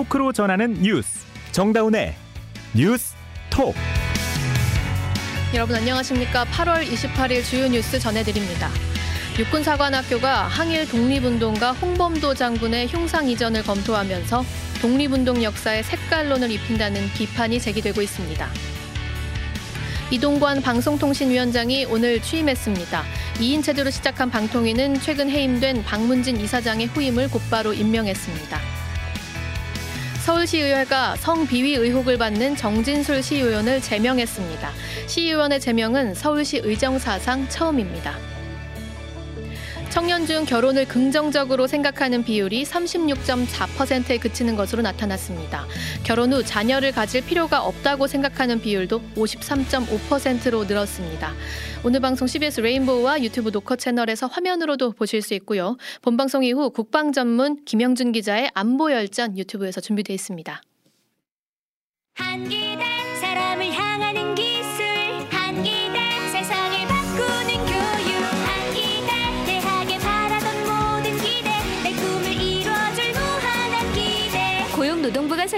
토크로 전하는 뉴스 정다운의 뉴스 톡 여러분 안녕하십니까? 8월 28일 주요 뉴스 전해드립니다. 육군사관학교가 항일 독립운동가 홍범도 장군의 흉상 이전을 검토하면서 독립운동 역사에 색깔론을 입힌다는 비판이 제기되고 있습니다. 이동관 방송통신위원장이 오늘 취임했습니다. 2인 체제로 시작한 방통위는 최근 해임된 박문진 이사장의 후임을 곧바로 임명했습니다. 서울시의회가 성비위 의혹을 받는 정진술 시의원을 제명했습니다. 시의원의 제명은 서울시 의정사상 처음입니다. 청년 중 결혼을 긍정적으로 생각하는 비율이 36.4%에 그치는 것으로 나타났습니다. 결혼 후 자녀를 가질 필요가 없다고 생각하는 비율도 53.5%로 늘었습니다. 오늘 방송 CBS 레인보우와 유튜브 녹화 채널에서 화면으로도 보실 수 있고요. 본 방송 이후 국방 전문 김영준 기자의 안보 열전 유튜브에서 준비되어 있습니다.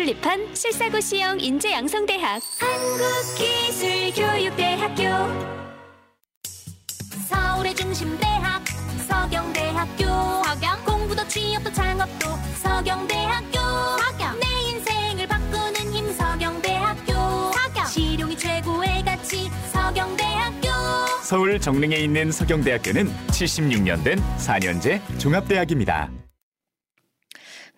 설립한 실사고 시형 인재양성대학. 한국기술교육대학교. 서울의 중심 대학 서경대학교. 서경? 공부도 취업도 창업도 서경대학교. 서경? 내 인생을 바꾸는 힘 서경대학교. 서경? 실용이 최고의 가치 서경대학교. 서울 정릉에 있는 서경대학교는 76년 된 4년제 종합대학입니다.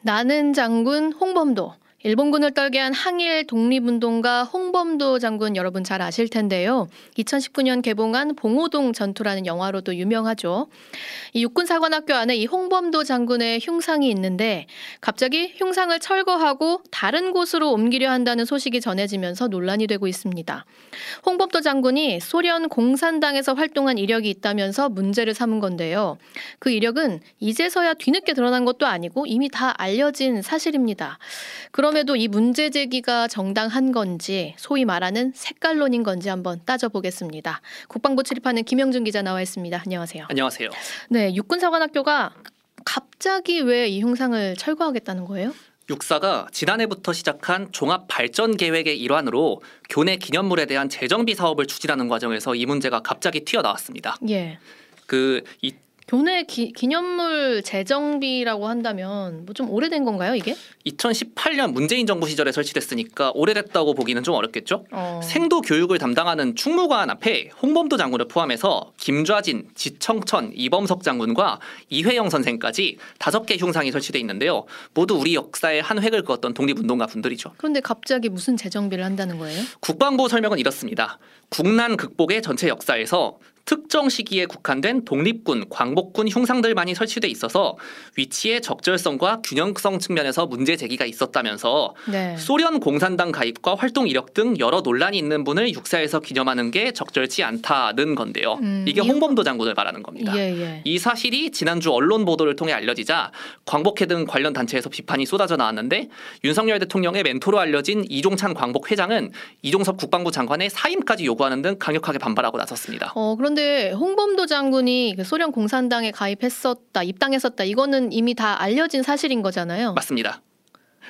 나는 장군 홍범도. 일본군을 떨게 한 항일 독립운동가 홍범도 장군 여러분 잘 아실 텐데요. 2019년 개봉한 봉오동 전투라는 영화로도 유명하죠. 이 육군사관학교 안에 이 홍범도 장군의 흉상이 있는데 갑자기 흉상을 철거하고 다른 곳으로 옮기려 한다는 소식이 전해지면서 논란이 되고 있습니다. 홍범도 장군이 소련 공산당에서 활동한 이력이 있다면서 문제를 삼은 건데요. 그 이력은 이제서야 뒤늦게 드러난 것도 아니고 이미 다 알려진 사실입니다. 그럼에도 이 문제 제기가 정당한 건지 소위 말하는 색깔론인 건지 한번 따져보겠습니다. 국방부 출입하는 김영준 기자 나와 있습니다. 안녕하세요. 안녕하세요. 네, 육군사관학교가 갑자기 왜 이 흉상을 철거하겠다는 거예요? 육사가 지난해부터 시작한 종합 발전 계획의 일환으로 교내 기념물에 대한 재정비 사업을 추진하는 과정에서 이 문제가 갑자기 튀어나왔습니다. 예. 그 이, 교내 기, 기념물 재정비라고 한다면 뭐 좀 오래된 건가요, 이게? 2018년 문재인 정부 시절에 설치됐으니까 오래됐다고 보기는 좀 어렵겠죠. 어. 생도 교육을 담당하는 충무관 앞에 홍범도 장군을 포함해서 김좌진, 지청천, 이범석 장군과 이회영 선생까지 다섯 개 흉상이 설치돼 있는데요. 모두 우리 역사의 한 획을 그었던 독립운동가 분들이죠. 그런데 갑자기 무슨 재정비를 한다는 거예요? 국방부 설명은 이렇습니다. 국난 극복의 전체 역사에서 특정 시기에 국한된 독립군, 광복군 흉상들만이 설치돼 있어서 위치의 적절성과 균형성 측면에서 문제 제기가 있었다면서 네. 소련 공산당 가입과 활동 이력 등 여러 논란이 있는 분을 육사에서 기념하는 게 적절치 않다는 건데요. 음, 이게 이- 홍범도 장군을 말하는 겁니다. 예, 예. 이 사실이 지난주 언론 보도를 통해 알려지자 광복회 등 관련 단체에서 비판이 쏟아져 나왔는데 윤석열 대통령의 멘토로 알려진 이종찬 광복 회장은 이종섭 국방부 장관의 사임까지 요구하는 등 강력하게 반발하고 나섰습니다. 어, 그런 데 홍범도 장군이 그 소련 공산당에 가입했었다, 입당했었다, 이거는 이미 다 알려진 사실인 거잖아요. 맞습니다.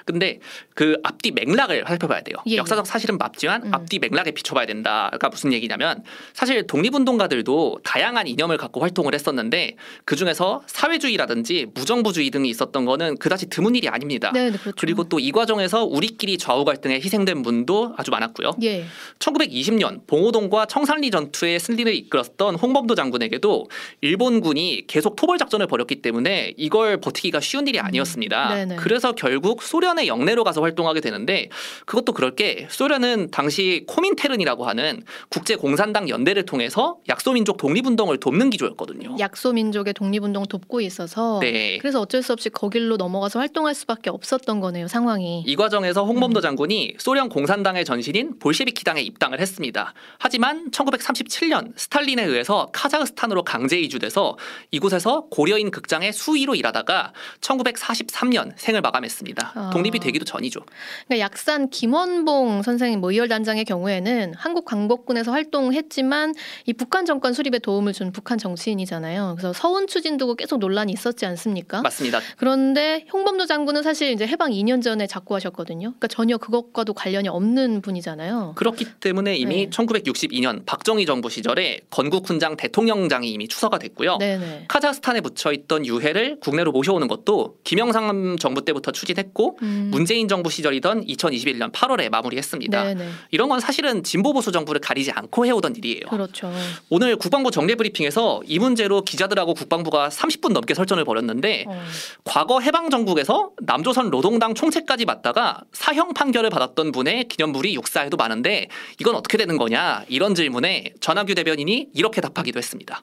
근데 그 앞뒤 맥락을 살펴봐야 돼요. 예, 예. 역사적 사실은 맞지만 음. 앞뒤 맥락에 비춰봐야 된다. 그러니까 무슨 얘기냐면 사실 독립운동가들도 다양한 이념을 갖고 활동을 했었는데 그 중에서 사회주의라든지 무정부주의 등이 있었던 거는 그다지 드문 일이 아닙니다. 네, 네, 그렇죠. 그리고 또 이 과정에서 우리끼리 좌우 갈등에 희생된 분도 아주 많았고요. 예. 1920년 봉오동과 청산리 전투의 승리를 이끌었던 홍범도 장군에게도 일본군이 계속 토벌 작전을 벌였기 때문에 이걸 버티기가 쉬운 일이 아니었습니다. 음. 그래서 결국 소련 의 영내로 가서 활동하게 되는데 그것도 그럴 게 소련은 당시 코민테른이라고 하는 국제 공산당 연대를 통해서 약소민족 독립운동을 돕는 기조였거든요. 약소 민족의 독립운동 돕고 있어서 네. 그래서 어쩔 수 없이 거길로 넘어가서 활동할 수밖에 없었던 거네요, 상황이. 이 과정에서 홍범도 음. 장군이 소련 공산당의 전신인 볼셰비키당에 입당을 했습니다. 하지만 1937년 스탈린에 의해서 카자흐스탄으로 강제 이주돼서 이곳에서 고려인 극장의 수위로 일하다가 1943년 생을 마감했습니다. 아. 독립이 되기도 전이죠. 그러니까 약산 김원봉 선생님 뭐 이열 단장의 경우에는 한국 광복군에서 활동했지만 이 북한 정권 수립에 도움을 준 북한 정치인이잖아요. 그래서 서운 추진 두고 계속 논란이 있었지 않습니까? 맞습니다. 그런데 홍범도 장군은 사실 이제 해방 2년 전에 작고하셨거든요. 그러니까 전혀 그것과도 관련이 없는 분이잖아요. 그렇기 때문에 이미 네. 1962년 박정희 정부 시절에 건국훈장 대통령장이 이미 추서가 됐고요. 네네. 카자흐스탄에 붙여 있던 유해를 국내로 모셔오는 것도 김영삼 정부 때부터 추진했고 음. 문재인 정부 시절이던 2021년 8월에 마무리했습니다. 네네. 이런 건 사실은 진보 보수 정부를 가리지 않고 해오던 일이에요. 그렇죠. 오늘 국방부 정례 브리핑에서 이 문제로 기자들하고 국방부가 30분 넘게 설전을 벌였는데 어. 과거 해방 정국에서 남조선 노동당 총책까지 맡다가 사형 판결을 받았던 분의 기념물이 육사에도 많은데 이건 어떻게 되는 거냐 이런 질문에 전하규 대변인이 이렇게 답하기도 했습니다.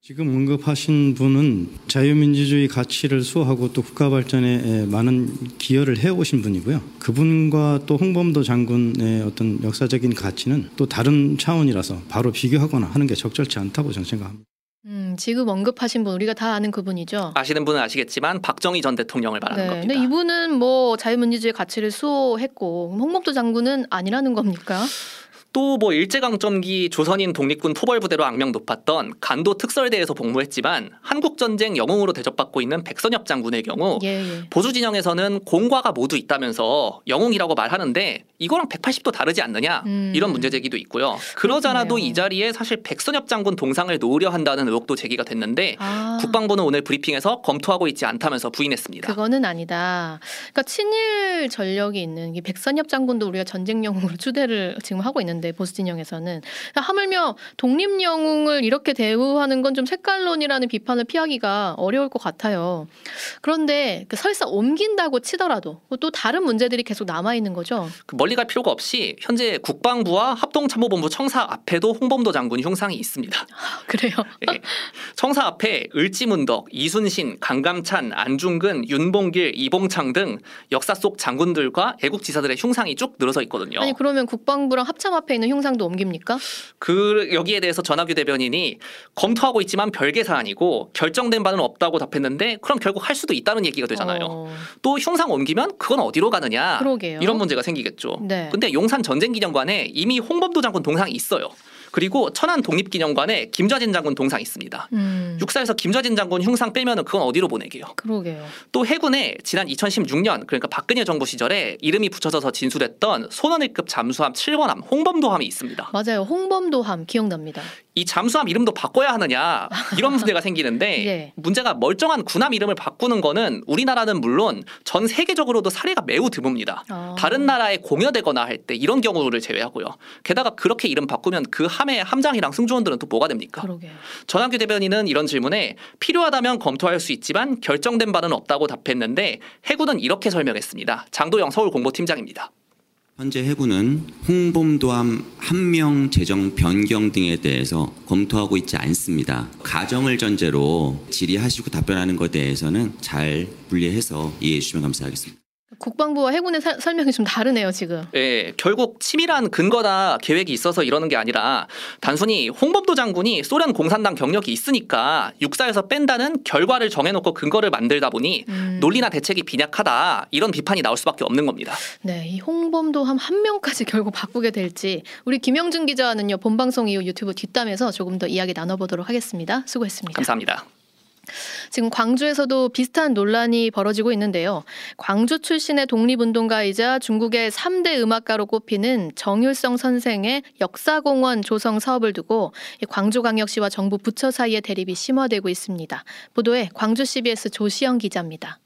지금 언급하신 분은 자유민주주의 가치를 수호하고 또 국가 발전에 많은 기여를 해오신 분이고요. 그분과 또 홍범도 장군의 어떤 역사적인 가치는 또 다른 차원이라서 바로 비교하거나 하는 게 적절치 않다고 저는 생각합니다. 음, 지금 언급하신 분 우리가 다 아는 그분이죠. 아시는 분은 아시겠지만 박정희 전 대통령을 말하는 네. 겁니다. 근데 이분은 뭐 자유민주주의 가치를 수호했고 홍범도 장군은 아니라는 겁니까? 또 뭐 일제강점기 조선인 독립군 포벌부대로 악명 높았던 간도 특설대에서 복무했지만 한국전쟁 영웅으로 대접받고 있는 백선엽 장군의 경우 예, 예. 보수 진영에서는 공과가 모두 있다면서 영웅이라고 말하는데 이거랑 180도 다르지 않느냐 음. 이런 문제 제기도 있고요. 그러잖아도 그렇겠네요. 이 자리에 사실 백선엽 장군 동상을 놓으려 한다는 의혹도 제기가 됐는데 아. 국방부는 오늘 브리핑에서 검토하고 있지 않다면서 부인했습니다. 그거는 아니다. 그러니까 친일 전력이 있는 이 백선엽 장군도 우리가 전쟁 영웅으로 추대를 지금 하고 있는 데 보수 진영에서는 그러니까 하물며 독립 영웅을 이렇게 대우하는 건 좀 색깔론이라는 비판을 피하기가 어려울 것 같아요. 그런데 그 설사 옮긴다고 치더라도 또 다른 문제들이 계속 남아 있는 거죠. 그 멀리 갈 필요가 없이 현재 국방부와 합동참모본부 청사 앞에도 홍범도 장군 흉상이 있습니다. 그래요. 예. 청사 앞에 을지문덕, 이순신, 강감찬, 안중근, 윤봉길, 이봉창 등 역사 속 장군들과 애국지사들의 흉상이 쭉 늘어서 있거든요. 아니 그러면 국방부랑 합참 앞에 있는 흉상도 옮깁니까? 그 여기에 대해서 전하규 대변인이 검토하고 있지만 별개 사안이고 결정된 바는 없다고 답했는데 그럼 결국 할 수도 있다는 얘기가 되잖아요. 어, 또 흉상 옮기면 그건 어디로 가느냐 그러게요. 이런 문제가 생기겠죠. 네. 근데 용산 전쟁기념관에 이미 홍범도 장군 동상이 있어요. 그리고 천안 독립기념관에 김좌진 장군 동상 있습니다. 음, 육사에서 김좌진 장군 흉상 빼면은 그건 어디로 보내게요. 그러게요. 또 해군에 지난 2016년 그러니까 박근혜 정부 시절에 이름이 붙여져서 진술했던 손원일급 잠수함 7번함 홍범도함이 있습니다. 맞아요. 홍범도함 기억납니다. 이 잠수함 이름도 바꿔야 하느냐 이런 문제가 생기는데 예. 문제가 멀쩡한 군함 이름을 바꾸는 거는 우리나라는 물론 전 세계적으로도 사례가 매우 드뭅니다. 아. 다른 나라에 공여되거나 할 때 이런 경우를 제외하고요. 게다가 그렇게 이름 바꾸면 그 함의 함장이랑 승조원들은 또 뭐가 됩니까? 그러게요. 전학규 대변인은 이런 질문에 필요하다면 검토할 수 있지만 결정된 바는 없다고 답했는데 해군은 이렇게 설명했습니다. 장도영 서울 공보팀장입니다. 현재 해군은 홍범도함 함명 재정 변경 등에 대해서 검토하고 있지 않습니다. 가정을 전제로 질의하시고 답변하는 것에 대해서는 잘 분리해서 이해해 주시면 감사하겠습니다. 국방부와 해군의 사- 설명이 좀 다르네요 지금. 예, 결국 치밀한 근거나 계획이 있어서 이러는 게 아니라 단순히 홍범도 장군이 소련 공산당 경력이 있으니까 육사에서 뺀다는 결과를 정해놓고 근거를 만들다 보니 음. 논리나 대책이 빈약하다 이런 비판이 나올 수밖에 없는 겁니다. 네, 이 홍범도함 한 명까지 결국 바꾸게 될지 우리 김영준 기자는요 본방송 이후 유튜브 뒷담에서 조금 더 이야기 나눠보도록 하겠습니다. 수고했습니다. 감사합니다. 지금 광주에서도 비슷한 논란이 벌어지고 있는데요. 광주 출신의 독립운동가이자 중국의 3대 음악가로 꼽히는 정율성 선생의 역사공원 조성 사업을 두고 이 광주광역시와 정부 부처 사이의 대립이 심화되고 있습니다. 보도에 광주 CBS 조시영 기자입니다.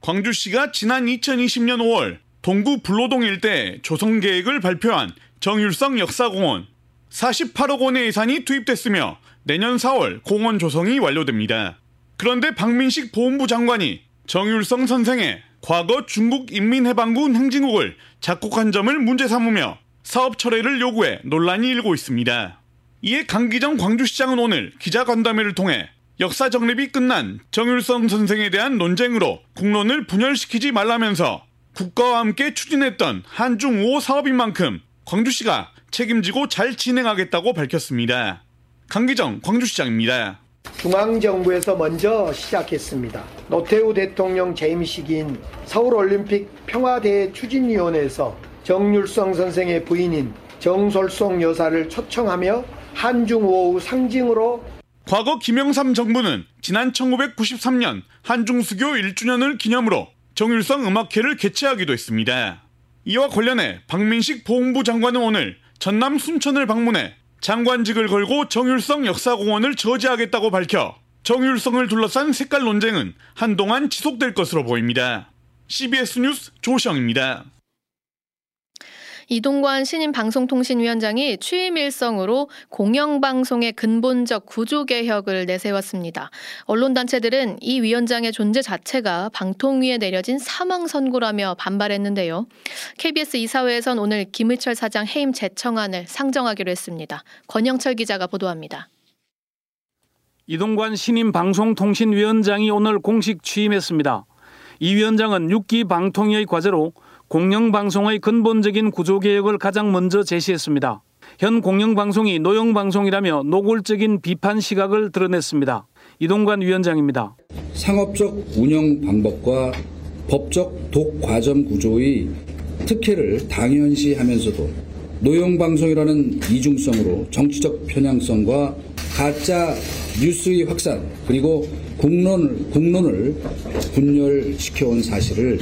광주시가 지난 2020년 5월 동구 불로동 일대 조성 계획을 발표한 정율성 역사공원 48억 원의 예산이 투입됐으며 내년 4월 공원 조성이 완료됩니다. 그런데 박민식 보훈부 장관이 정율성 선생의 과거 중국 인민해방군 행진곡을 작곡한 점을 문제 삼으며 사업 철회를 요구해 논란이 일고 있습니다. 이에 강기정 광주시장은 오늘 기자간담회를 통해 역사 정립이 끝난 정율성 선생에 대한 논쟁으로 국론을 분열시키지 말라면서 국가와 함께 추진했던 한중 5호 사업인 만큼 광주시가 책임지고 잘 진행하겠다고 밝혔습니다. 강기정 광주시장입니다. 중앙정부에서 먼저 시작했습니다. 노태우 대통령 재임 시기인 서울올림픽 평화대회 추진위원회에서 정율성 선생의 부인인 정솔송 여사를 초청하며 한중우호 상징으로 과거 김영삼 정부는 지난 1993년 한중수교 1주년을 기념으로 정율성 음악회를 개최하기도 했습니다. 이와 관련해 박민식 보훈부 장관은 오늘 전남 순천을 방문해 장관직을 걸고 정율성 역사공원을 저지하겠다고 밝혀 정율성을 둘러싼 색깔 논쟁은 한동안 지속될 것으로 보입니다. CBS 뉴스 조시영입니다. 이동관 신임 방송통신위원장이 취임 일성으로 공영방송의 근본적 구조 개혁을 내세웠습니다. 언론단체들은 이 위원장의 존재 자체가 방통위에 내려진 사망 선고라며 반발했는데요. KBS 이사회에선 오늘 김의철 사장 해임 재청안을 상정하기로 했습니다. 권영철 기자가 보도합니다. 이동관 신임 방송통신위원장이 오늘 공식 취임했습니다. 이 위원장은 6기 방통위의 과제로 공영방송의 근본적인 구조개혁을 가장 먼저 제시했습니다. 현 공영방송이 노영방송이라며 노골적인 비판 시각을 드러냈습니다. 이동관 위원장입니다. 상업적 운영 방법과 법적 독과점 구조의 특혜를 당연시하면서도 노영방송이라는 이중성으로 정치적 편향성과 가짜 뉴스의 확산 그리고 국론을, 국론을 분열시켜온 사실을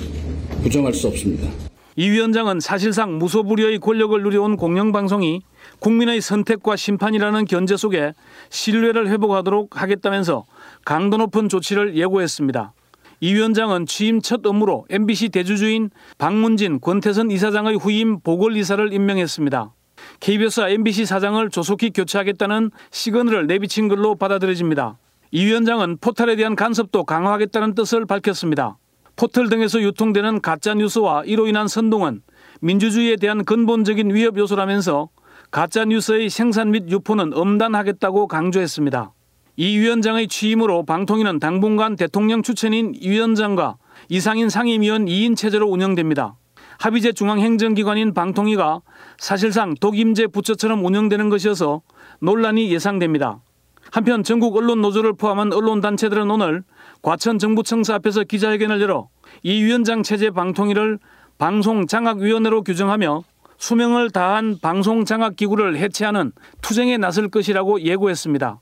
부정할 수 없습니다. 이 위원장은 사실상 무소불위의 권력을 누려온 공영방송이 국민의 선택과 심판이라는 견제 속에 신뢰를 회복하도록 하겠다면서 강도 높은 조치를 예고했습니다. 이 위원장은 취임 첫 업무로 MBC 대주주인 박문진 권태선 이사장의 후임 보궐이사를 임명했습니다. KBS와 MBC 사장을 조속히 교체하겠다는 시그널을 내비친 걸로 받아들여집니다. 이 위원장은 포털에 대한 간섭도 강화하겠다는 뜻을 밝혔습니다. 포털 등에서 유통되는 가짜 뉴스와 이로 인한 선동은 민주주의에 대한 근본적인 위협 요소라면서 가짜 뉴스의 생산 및 유포는 엄단하겠다고 강조했습니다. 이 위원장의 취임으로 방통위는 당분간 대통령 추천인 위원장과 이상인 상임위원 2인 체제로 운영됩니다. 합의제 중앙행정기관인 방통위가 사실상 독임제 부처처럼 운영되는 것이어서 논란이 예상됩니다. 한편 전국 언론 노조를 포함한 언론단체들은 오늘 과천 정부청사 앞에서 기자회견을 열어 이 위원장 체제 방통위를 방송장악위원회로 규정하며 수명을 다한 방송장악기구를 해체하는 투쟁에 나설 것이라고 예고했습니다.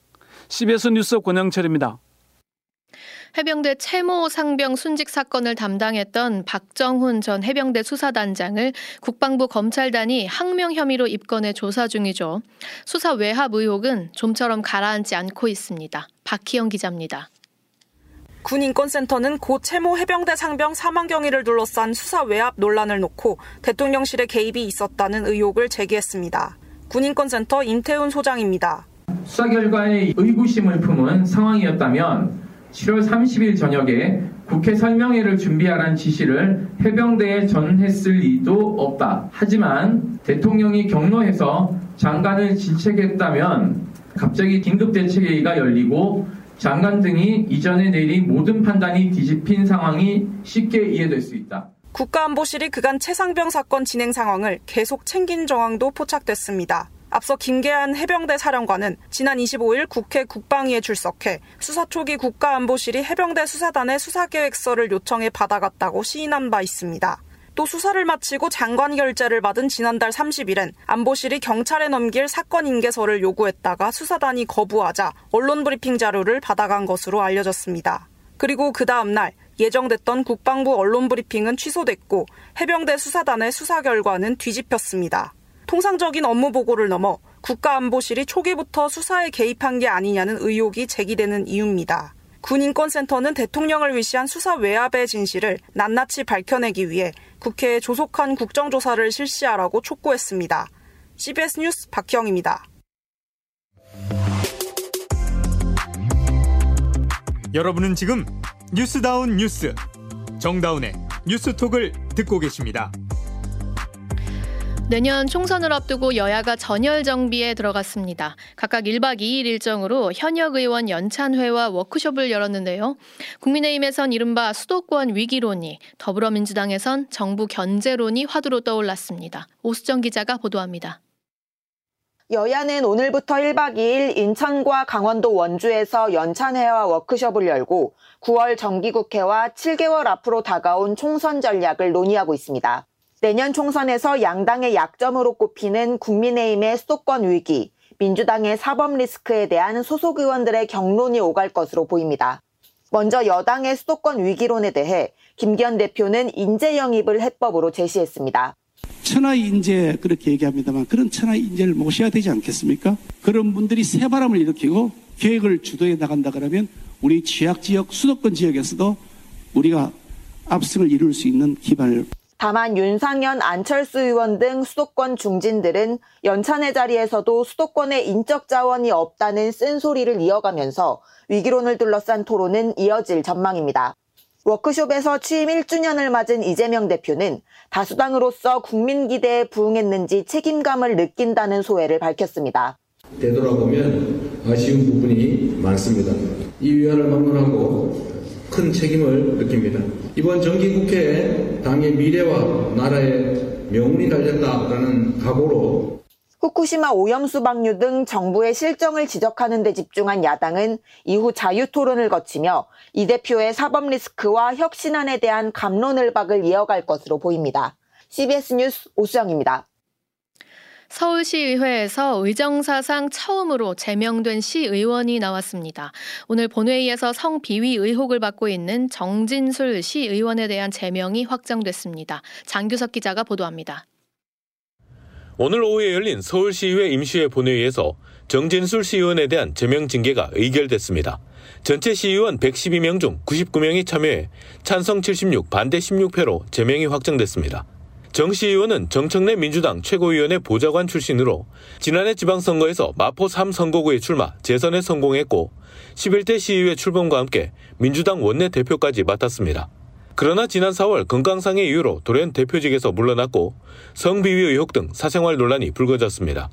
CBS 뉴스 권영철입니다. 해병대 채모 상병 순직 사건을 담당했던 박정훈 전 해병대 수사단장을 국방부 검찰단이 항명 혐의로 입건해 조사 중이죠. 수사 외압 의혹은 좀처럼 가라앉지 않고 있습니다. 박희영 기자입니다. 군인권센터는 고 채모 해병대 상병 사망 경위를 둘러싼 수사 외압 논란을 놓고 대통령실의 개입이 있었다는 의혹을 제기했습니다. 군인권센터 임태훈 소장입니다. 수사 결과에 의구심을 품은 상황이었다면 7월 30일 저녁에 국회 설명회를 준비하라는 지시를 해병대에 전했을 리도 없다. 하지만 대통령이 경로해서 장관을 질책했다면 갑자기 긴급대책회의가 열리고 장관 등이 이전에 내린 모든 판단이 뒤집힌 상황이 쉽게 이해될 수 있다. 국가안보실이 그간 최상병 사건 진행 상황을 계속 챙긴 정황도 포착됐습니다. 앞서 김계한 해병대 사령관은 지난 25일 국회 국방위에 출석해 수사 초기 국가안보실이 해병대 수사단의 수사계획서를 요청해 받아갔다고 시인한 바 있습니다. 또 수사를 마치고 장관 결재를 받은 지난달 30일엔 안보실이 경찰에 넘길 사건 인계서를 요구했다가 수사단이 거부하자 언론 브리핑 자료를 받아간 것으로 알려졌습니다. 그리고 그 다음날 예정됐던 국방부 언론 브리핑은 취소됐고 해병대 수사단의 수사 결과는 뒤집혔습니다. 통상적인 업무 보고를 넘어 국가안보실이 초기부터 수사에 개입한 게 아니냐는 의혹이 제기되는 이유입니다. 군인권센터는 대통령을 위시한 수사 외압의 진실을 낱낱이 밝혀내기 위해 국회에 조속한 국정조사를 실시하라고 촉구했습니다. CBS 뉴스 박희영입니다. 여러분은 지금 뉴스다운 뉴스 정다운의 뉴스톡을 듣고 계십니다. 내년 총선을 앞두고 여야가 전열 정비에 들어갔습니다. 각각 1박 2일 일정으로 현역 의원 연찬회와 워크숍을 열었는데요. 국민의힘에선 이른바 수도권 위기론이, 더불어민주당에선 정부 견제론이 화두로 떠올랐습니다. 오수정 기자가 보도합니다. 여야는 오늘부터 1박 2일 인천과 강원도 원주에서 연찬회와 워크숍을 열고 9월 정기국회와 7개월 앞으로 다가온 총선 전략을 논의하고 있습니다. 내년 총선에서 양당의 약점으로 꼽히는 국민의힘의 수도권 위기, 민주당의 사법 리스크에 대한 소속 의원들의 경론이 오갈 것으로 보입니다. 먼저 여당의 수도권 위기론에 대해 김기현 대표는 인재 영입을 해법으로 제시했습니다. 천하의 인재 그렇게 얘기합니다만 그런 천하의 인재를 모셔야 되지 않겠습니까? 그런 분들이 새바람을 일으키고 계획을 주도해 나간다 그러면 우리 취약 지역 수도권 지역에서도 우리가 압승을 이룰 수 있는 기반을 다만 윤상현, 안철수 의원 등 수도권 중진들은 연찬회 자리에서도 수도권에 인적 자원이 없다는 쓴소리를 이어가면서 위기론을 둘러싼 토론은 이어질 전망입니다. 워크숍에서 취임 1주년을 맞은 이재명 대표는 다수당으로서 국민 기대에 부응했는지 책임감을 느낀다는 소회를 밝혔습니다. 되돌아보면 아쉬운 부분이 많습니다. 이 위안을 막론하고 큰 책임을 느낍니다. 이번 정기국회에 당의 미래와 나라의 명운이 달렸다라는 각오로 후쿠시마 오염수 방류 등 정부의 실정을 지적하는 데 집중한 야당은 이후 자유 토론을 거치며 이 대표의 사법 리스크와 혁신안에 대한 감론을 박을 이어갈 것으로 보입니다. CBS 뉴스 오수영입니다. 서울시의회에서 의정사상 처음으로 제명된 시의원이 나왔습니다. 오늘 본회의에서 성비위 의혹을 받고 있는 정진술 시의원에 대한 제명이 확정됐습니다. 장규석 기자가 보도합니다. 오늘 오후에 열린 서울시의회 임시회 본회의에서 정진술 시의원에 대한 제명 징계가 의결됐습니다. 전체 시의원 112명 중 99명이 참여해 찬성 76, 반대 16표로 제명이 확정됐습니다. 정 시 의원은 정청래 민주당 최고위원회 보좌관 출신으로 지난해 지방선거에서 마포 3선거구에 출마, 재선에 성공했고 11대 시의회 출범과 함께 민주당 원내 대표까지 맡았습니다. 그러나 지난 4월 건강상의 이유로 돌연 대표직에서 물러났고 성비위 의혹 등 사생활 논란이 불거졌습니다.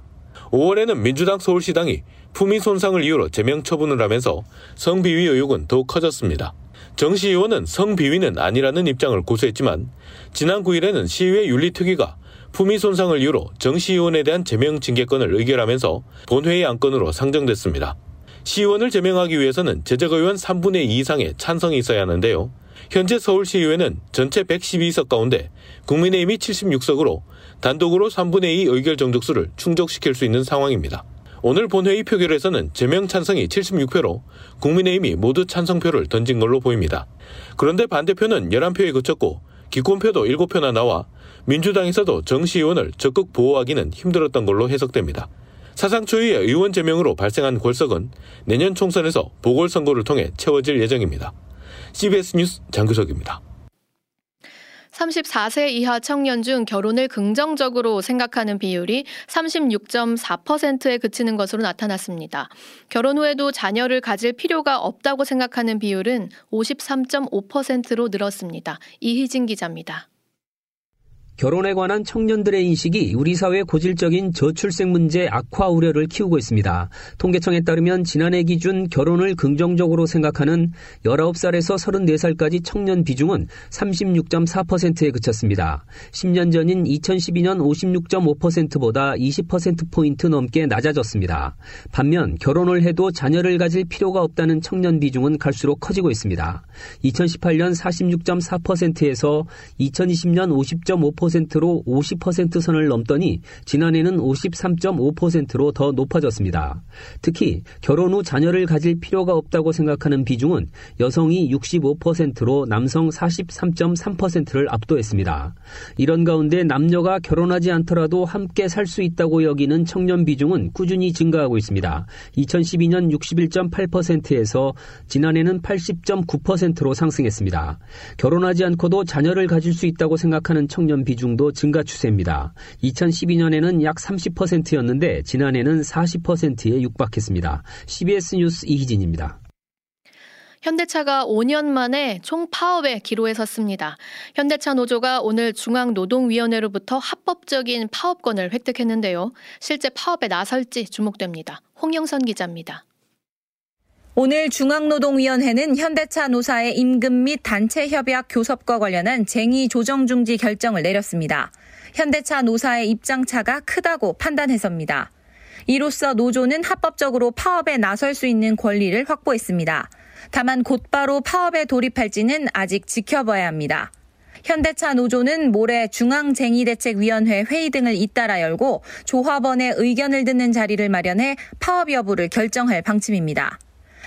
5월에는 민주당 서울시당이 품위 손상을 이유로 제명 처분을 하면서 성비위 의혹은 더욱 커졌습니다. 정 시의원은 성비위는 아니라는 입장을 고수했지만 지난 9일에는 시의회 윤리특위가 품위 손상을 이유로 정 시의원에 대한 제명 징계권을 의결하면서 본회의 안건으로 상정됐습니다. 시의원을 제명하기 위해서는 제적 의원 3분의 2 이상의 찬성이 있어야 하는데요. 현재 서울시의회는 전체 112석 가운데 국민의힘이 76석으로 단독으로 3분의 2 의결 정족수를 충족시킬 수 있는 상황입니다. 오늘 본회의 표결에서는 제명 찬성이 76표로 국민의힘이 모두 찬성표를 던진 걸로 보입니다. 그런데 반대표는 11표에 그쳤고 기권표도 7표나 나와 민주당에서도 정 시의원을 적극 보호하기는 힘들었던 걸로 해석됩니다. 사상 초유의 의원 제명으로 발생한 골석은 내년 총선에서 보궐선거를 통해 채워질 예정입니다. CBS 뉴스 장규석입니다. 34세 이하 청년 중 결혼을 긍정적으로 생각하는 비율이 36.4%에 그치는 것으로 나타났습니다. 결혼 후에도 자녀를 가질 필요가 없다고 생각하는 비율은 53.5%로 늘었습니다. 이희진 기자입니다. 결혼에 관한 청년들의 인식이 우리 사회 고질적인 저출생 문제 악화 우려를 키우고 있습니다. 통계청에 따르면 지난해 기준 결혼을 긍정적으로 생각하는 19살에서 34살까지 청년 비중은 36.4%에 그쳤습니다. 10년 전인 2012년 56.5%보다 20%포인트 넘게 낮아졌습니다. 반면 결혼을 해도 자녀를 가질 필요가 없다는 청년 비중은 갈수록 커지고 있습니다. 2018년 46.4%에서 2020년 50.5% 50%로 50% 선을 넘더니 지난해는 53.5%로 더 높아졌습니다. 특히 결혼 후 자녀를 가질 필요가 없다고 생각하는 비중은 여성이 65%로 남성 43.3%를 압도했습니다. 이런 가운데 남녀가 결혼하지 않더라도 함께 살 수 있다고 여기는 청년 비중은 꾸준히 증가하고 있습니다. 2012년 61.8%에서 지난해는 80.9%로 상승했습니다. 결혼하지 않고도 자녀를 가질 수 있다고 생각하는 청년 비중 비중도 증가 추세입니다. 2012년에는 약 30%였는데 지난해는 40%에 육박했습니다. CBS 뉴스 이희진입니다. 현대차가 5년 만에 총 파업에 기로에 섰습니다. 현대차 노조가 오늘 중앙노동위원회로부터 합법적인 파업권을 획득했는데요. 실제 파업에 나설지 주목됩니다. 홍영선 기자입니다. 오늘 중앙노동위원회는 현대차 노사의 임금 및 단체 협약 교섭과 관련한 쟁의 조정 중지 결정을 내렸습니다. 현대차 노사의 입장차가 크다고 판단해서입니다. 이로써 노조는 합법적으로 파업에 나설 수 있는 권리를 확보했습니다. 다만 곧바로 파업에 돌입할지는 아직 지켜봐야 합니다. 현대차 노조는 모레 중앙쟁의대책위원회 회의 등을 잇따라 열고 조합원의 의견을 듣는 자리를 마련해 파업 여부를 결정할 방침입니다.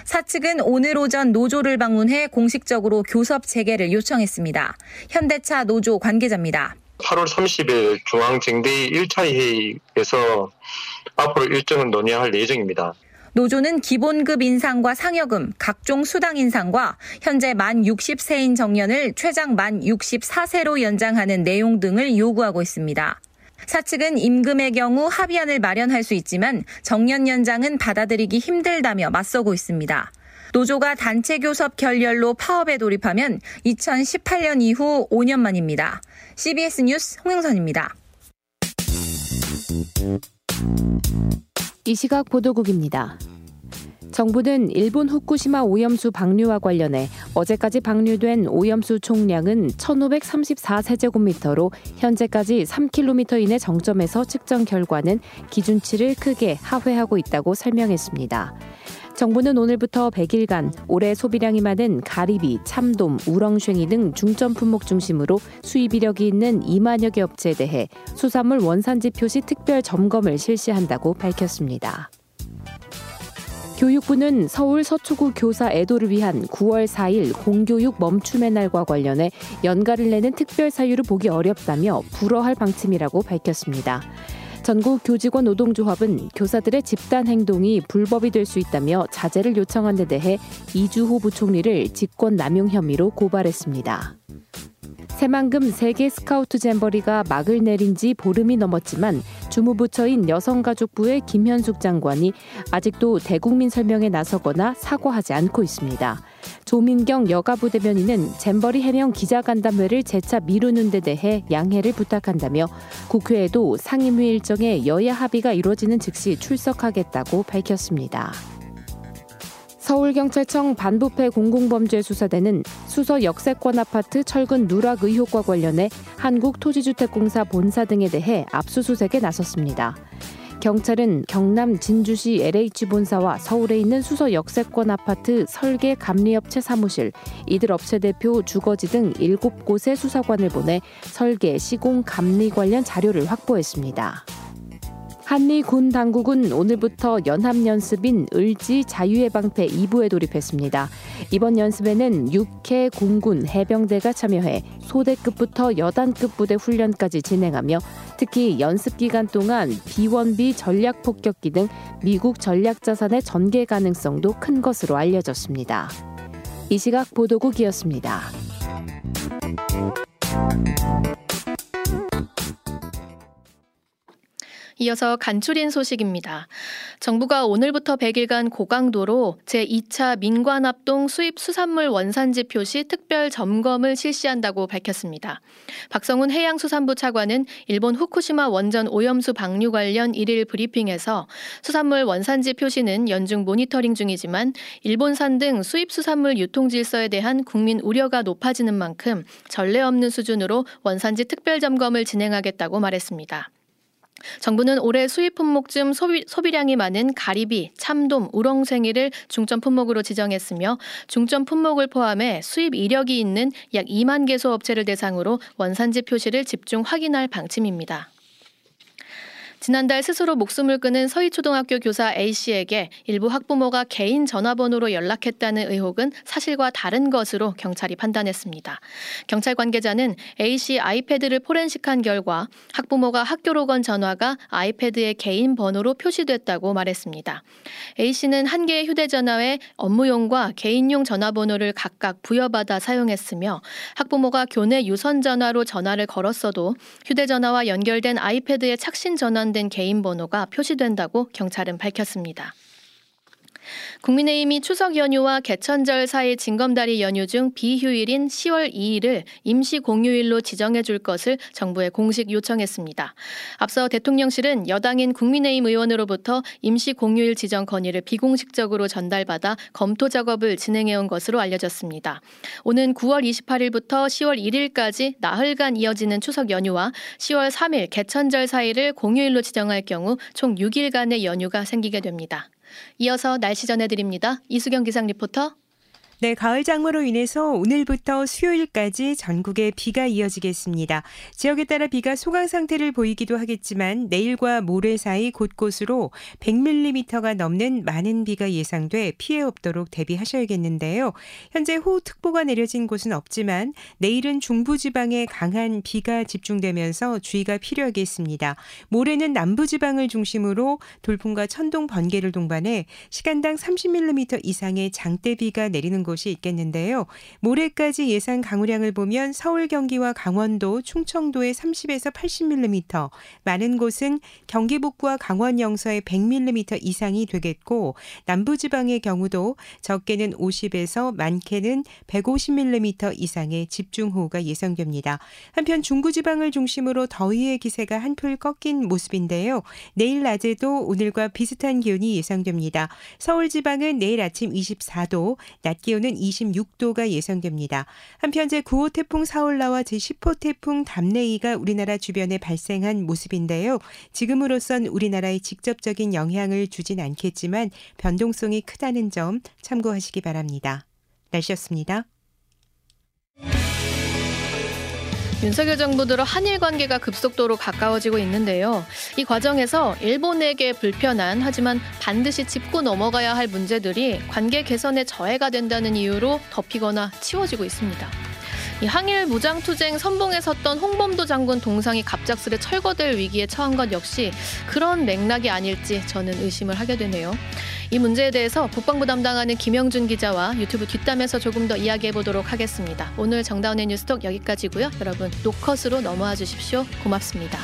사측은 오늘 오전 노조를 방문해 공식적으로 교섭 재개를 요청했습니다. 현대차 노조 관계자입니다. 8월 30일 중앙쟁대위 1차 회의에서 앞으로 일정을 논의할 예정입니다. 노조는 기본급 인상과 상여금, 각종 수당 인상과 현재 만 60세인 정년을 최장 만 64세로 연장하는 내용 등을 요구하고 있습니다. 사측은 임금의 경우 합의안을 마련할 수 있지만 정년 연장은 받아들이기 힘들다며 맞서고 있습니다. 노조가 단체 교섭 결렬로 파업에 돌입하면 2018년 이후 5년 만입니다. CBS 뉴스 홍영선입니다. 이 시각 보도국입니다. 정부는 일본 후쿠시마 오염수 방류와 관련해 어제까지 방류된 오염수 총량은 1,534세제곱미터로 현재까지 3km 이내 정점에서 측정 결과는 기준치를 크게 하회하고 있다고 설명했습니다. 정부는 오늘부터 100일간 올해 소비량이 많은 가리비, 참돔, 우렁쉥이 등 중점 품목 중심으로 수입 이력이 있는 2만여 개 업체에 대해 수산물 원산지 표시 특별 점검을 실시한다고 밝혔습니다. 교육부는 서울 서초구 교사 애도를 위한 9월 4일 공교육 멈춤의 날과 관련해 연가를 내는 특별 사유를 보기 어렵다며 불허할 방침이라고 밝혔습니다. 전국 교직원 노동조합은 교사들의 집단 행동이 불법이 될 수 있다며 자제를 요청한 데 대해 이주호 부총리를 직권 남용 혐의로 고발했습니다. 새만금 세계 스카우트 잼버리가 막을 내린 지 보름이 넘었지만 주무부처인 여성가족부의 김현숙 장관이 아직도 대국민 설명에 나서거나 사과하지 않고 있습니다. 조민경 여가부 대변인은 잼버리 해명 기자간담회를 재차 미루는 데 대해 양해를 부탁한다며 국회에도 상임위 일정에 여야 합의가 이루어지는 즉시 출석하겠다고 밝혔습니다. 서울경찰청 반부패 공공범죄수사대는 수서 역세권 아파트 철근 누락 의혹과 관련해 한국토지주택공사 본사 등에 대해 압수수색에 나섰습니다. 경찰은 경남 진주시 LH 본사와 서울에 있는 수서 역세권 아파트 설계 감리업체 사무실, 이들 업체 대표 주거지 등 7곳의 수사관을 보내 설계, 시공, 감리 관련 자료를 확보했습니다. 한미 군 당국은 오늘부터 연합연습인 을지 자유해방패 2부에 돌입했습니다. 이번 연습에는 6회 공군 해병대가 참여해 소대급부터 여단급 부대 훈련까지 진행하며 특히 연습 기간 동안 비원비 전략 폭격기 등 미국 전략 자산의 전개 가능성도 큰 것으로 알려졌습니다. 이 시각 보도국이었습니다. 이어서 간추린 소식입니다. 정부가 오늘부터 100일간 고강도로 제2차 민관합동 수입 수산물 원산지 표시 특별 점검을 실시한다고 밝혔습니다. 박성훈 해양수산부 차관은 일본 후쿠시마 원전 오염수 방류 관련 1일 브리핑에서 수산물 원산지 표시는 연중 모니터링 중이지만 일본산 등 수입 수산물 유통 질서에 대한 국민 우려가 높아지는 만큼 전례 없는 수준으로 원산지 특별 점검을 진행하겠다고 말했습니다. 정부는 올해 수입 품목 중 소비, 소비량이 많은 가리비, 참돔, 우렁생이를 중점 품목으로 지정했으며 중점 품목을 포함해 수입 이력이 있는 약 2만 개소 업체를 대상으로 원산지 표시를 집중 확인할 방침입니다. 지난달 스스로 목숨을 끊은 서희초등학교 교사 A씨에게 일부 학부모가 개인 전화번호로 연락했다는 의혹은 사실과 다른 것으로 경찰이 판단했습니다. 경찰 관계자는 A씨 아이패드를 포렌식한 결과 학부모가 학교로 건 전화가 아이패드의 개인 번호로 표시됐다고 말했습니다. A씨는 한 개의 휴대전화에 업무용과 개인용 전화번호를 각각 부여받아 사용했으며 학부모가 교내 유선 전화로 전화를 걸었어도 휴대전화와 연결된 아이패드의 착신 전환 된 개인 번호가 표시된다고 경찰은 밝혔습니다. 국민의힘이 추석 연휴와 개천절 사이 징검다리 연휴 중 비휴일인 10월 2일을 임시 공휴일로 지정해 줄 것을 정부에 공식 요청했습니다. 앞서 대통령실은 여당인 국민의힘 의원으로부터 임시 공휴일 지정 건의를 비공식적으로 전달받아 검토 작업을 진행해 온 것으로 알려졌습니다. 오는 9월 28일부터 10월 1일까지 나흘간 이어지는 추석 연휴와 10월 3일 개천절 사이를 공휴일로 지정할 경우 총 6일간의 연휴가 생기게 됩니다. 이어서 날씨 전해드립니다. 이수경 기상 리포터. 네, 가을 장마로 인해서 오늘부터 수요일까지 전국에 비가 이어지겠습니다. 지역에 따라 비가 소강 상태를 보이기도 하겠지만 내일과 모레 사이 곳곳으로 100mm가 넘는 많은 비가 예상돼 피해 없도록 대비하셔야겠는데요. 현재 호우특보가 내려진 곳은 없지만 내일은 중부지방에 강한 비가 집중되면서 주의가 필요하겠습니다. 모레는 남부지방을 중심으로 돌풍과 천둥 번개를 동반해 시간당 30mm 이상의 장대비가 내리는 곳이 있겠는데요. 모레까지 예상 강우량을 보면 서울, 경기와 강원도, 충청도에 30에서 80mm, 많은 곳은 경기 북부와 강원 영서에 100mm 이상이 되겠고 남부 지방의 경우도 적게는 50에서 많게는 150mm 이상의 집중호우가 예상됩니다. 한편 중부 지방을 중심으로 더위의 기세가 한풀 꺾인 모습인데요. 내일 낮에도 오늘과 비슷한 기온이 예상됩니다. 서울 지방은 내일 아침 24도, 낮 기온은 26도가 예상됩니다. 한편 제9호 태풍 사올라와 제10호 태풍 담내이가 우리나라 주변에 발생한 모습인데요. 지금으로선 우리나라에 직접적인 영향을 주진 않겠지만 변동성이 크다는 점 참고하시기 바랍니다. 날씨였습니다. 윤석열 정부 들어 한일 관계가 급속도로 가까워지고 있는데요. 이 과정에서 일본에게 불편한 하지만 반드시 짚고 넘어가야 할 문제들이 관계 개선에 저해가 된다는 이유로 덮이거나 치워지고 있습니다. 이 항일 무장투쟁 선봉에 섰던 홍범도 장군 동상이 갑작스레 철거될 위기에 처한 것 역시 그런 맥락이 아닐지 저는 의심을 하게 되네요. 이 문제에 대해서 국방부 담당하는 김영준 기자와 유튜브 뒷담에서 조금 더 이야기해 보도록 하겠습니다. 오늘 정다운의 뉴스톡 여기까지고요. 여러분 노컷으로 넘어와 주십시오. 고맙습니다.